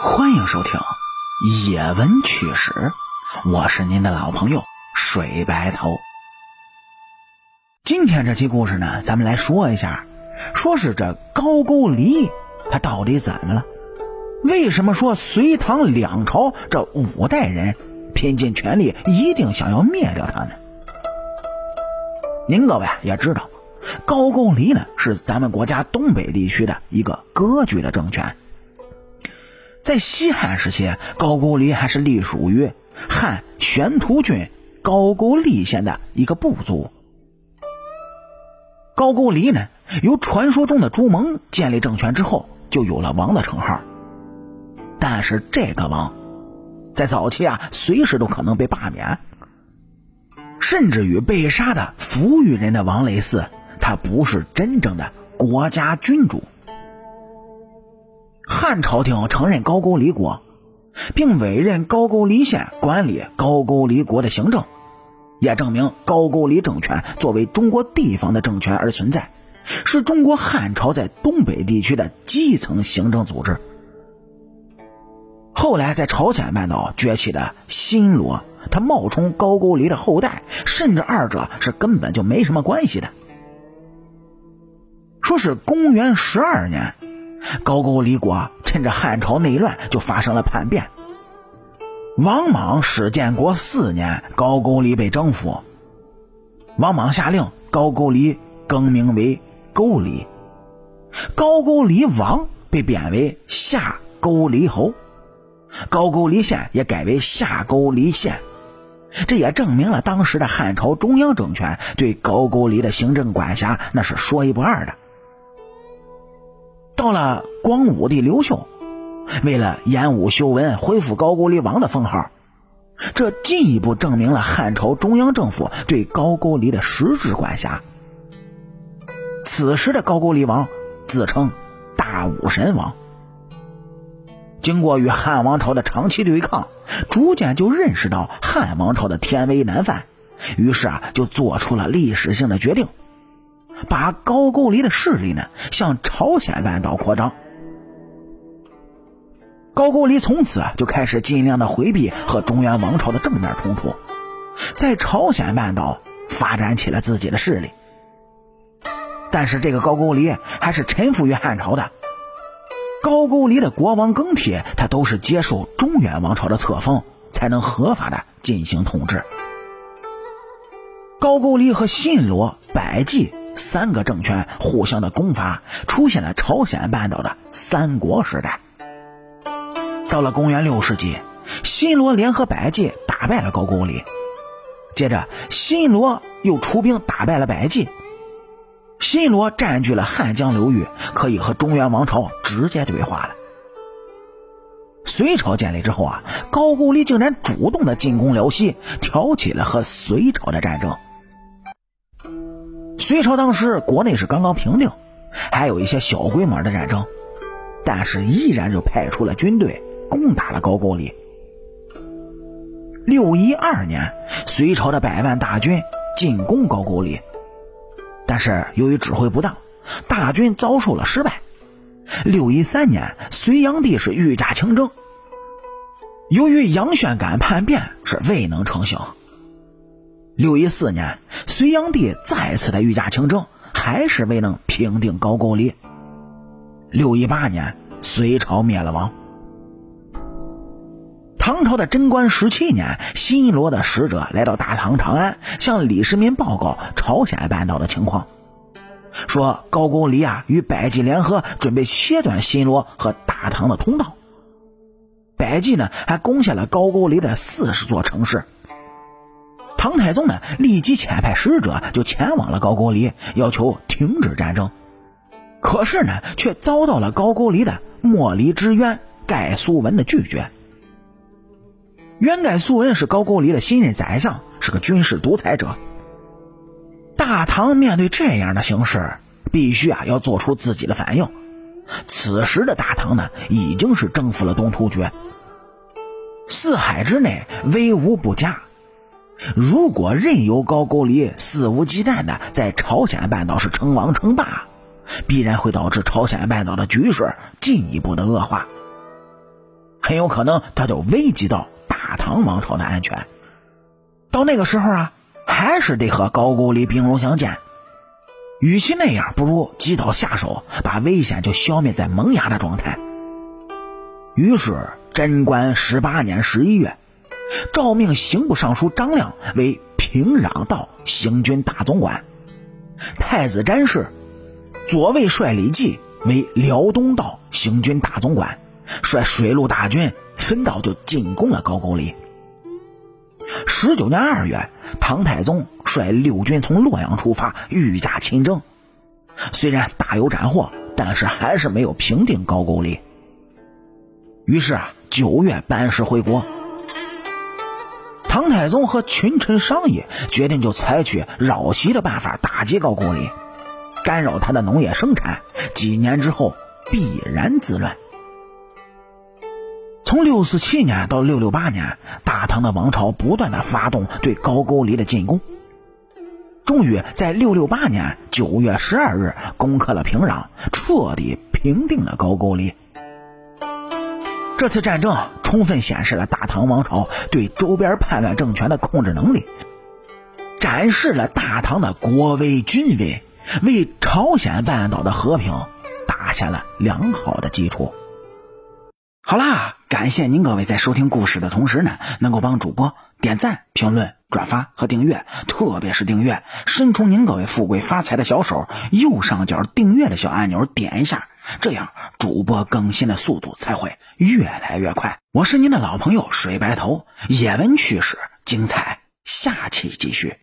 欢迎收听《野闻趣史》，我是您的老朋友水白头。今天这期故事呢，咱们来说一下，说是这高句丽他到底怎么了？为什么说隋唐两朝这五代人拼尽全力，一定想要灭掉他呢？您各位也知道，高句丽呢是咱们国家东北地区的一个割据的政权。在西汉时期，高句丽还是隶属于汉玄图郡高句丽县的一个部族。高句丽呢，由传说中的朱蒙建立政权之后，就有了王的称号。但是这个王，在早期啊，随时都可能被罢免，甚至与被杀的扶余人的王类似，他不是真正的国家君主。汉朝廷承认高句丽国，并委任高句丽县管理高句丽国的行政，也证明高句丽政权作为中国地方的政权而存在，是中国汉朝在东北地区的基层行政组织。后来在朝鲜半岛崛起的新罗，他冒充高句丽的后代，甚至二者是根本就没什么关系的。说是公元十二年。高句丽国趁着汉朝内乱，就发生了叛变。王莽始建国四年，高句丽被征服。王莽下令高句丽更名为勾丽，高句丽王被贬为下勾丽侯，高句丽县也改为下勾丽县。这也证明了当时的汉朝中央政权对高句丽的行政管辖那是说一不二的。到了光武帝刘秀，为了演武修文，恢复高句丽王的封号，这进一步证明了汉朝中央政府对高句丽的实质管辖。此时的高句丽王自称大武神王，经过与汉王朝的长期对抗，逐渐就认识到汉王朝的天威难犯，于是啊，就做出了历史性的决定。把高句丽的势力呢向朝鲜半岛扩张，高句丽从此就开始尽量的回避和中原王朝的正面冲突，在朝鲜半岛发展起了自己的势力。但是这个高句丽还是臣服于汉朝的，高句丽的国王更替，他都是接受中原王朝的册封，才能合法的进行统治。高句丽和新罗、百济。三个政权互相的攻伐，出现了朝鲜半岛的三国时代。到了公元六世纪，新罗联合百济打败了高句丽，接着新罗又出兵打败了百济，新罗占据了汉江流域，可以和中原王朝直接对话了。隋朝建立之后啊，高句丽竟然主动的进攻辽西，挑起了和隋朝的战争。隋朝当时国内是刚刚平定，还有一些小规模的战争，但是依然就派出了军队攻打了高句丽。六一二年，隋朝的百万大军进攻高句丽，但是由于指挥不当，大军遭受了失败。六一三年，隋炀帝是御驾亲征，由于杨玄感叛变，是未能成行。六一四年，隋炀帝再次的御驾亲征，还是未能平定高句丽。六一八年，隋朝灭了亡。唐朝的贞观十七年，新罗的使者来到大唐长安，向李世民报告朝鲜半岛的情况，说高句丽啊与百济联合，准备切断新罗和大唐的通道。百济呢，还攻下了高句丽的四十座城市。唐太宗呢，立即遣派使者就前往了高句丽，要求停止战争。可是呢，却遭到了高句丽的莫离之渊盖苏文的拒绝。渊盖苏文是高句丽的新任宰相，是个军事独裁者。大唐面对这样的形势，必须啊要做出自己的反应。此时的大唐呢，已经是征服了东突厥，四海之内威武不佳。如果任由高句丽肆无忌惮的在朝鲜半岛是称王称霸，必然会导致朝鲜半岛的局势进一步的恶化。很有可能他就危及到大唐王朝的安全。到那个时候啊，还是得和高句丽兵戎相见。与其那样，不如及早下手，把危险就消灭在萌芽的状态。于是，贞观十八年十一月，诏命刑部尚书张亮为平壤道行军大总管，太子詹事、左卫帅李继为辽东道行军大总管，率水陆大军分道就进攻了高句丽。十九年二月，唐太宗率六军从洛阳出发，御驾亲征。虽然大有斩获，但是还是没有平定高句丽。于是啊，九月班师回国。唐太宗和群臣商议，决定就采取绕袭的办法打击高句丽，干扰他的农业生产。几年之后，必然自乱。从六四七年到六六八年，大唐的王朝不断的发动对高句丽的进攻，终于在六六八年九月十二日攻克了平壤，彻底平定了高句丽。这次战争充分显示了大唐王朝对周边叛乱政权的控制能力，展示了大唐的国威军威，为朝鲜半岛的和平打下了良好的基础。好啦，感谢您各位在收听故事的同时呢，能够帮主播点赞、评论、转发和订阅，特别是订阅，伸出您各位富贵发财的小手，右上角订阅的小按钮点一下，这样主播更新的速度才会越来越快。我是您的老朋友水白头，野闻趣事精彩，下期继续。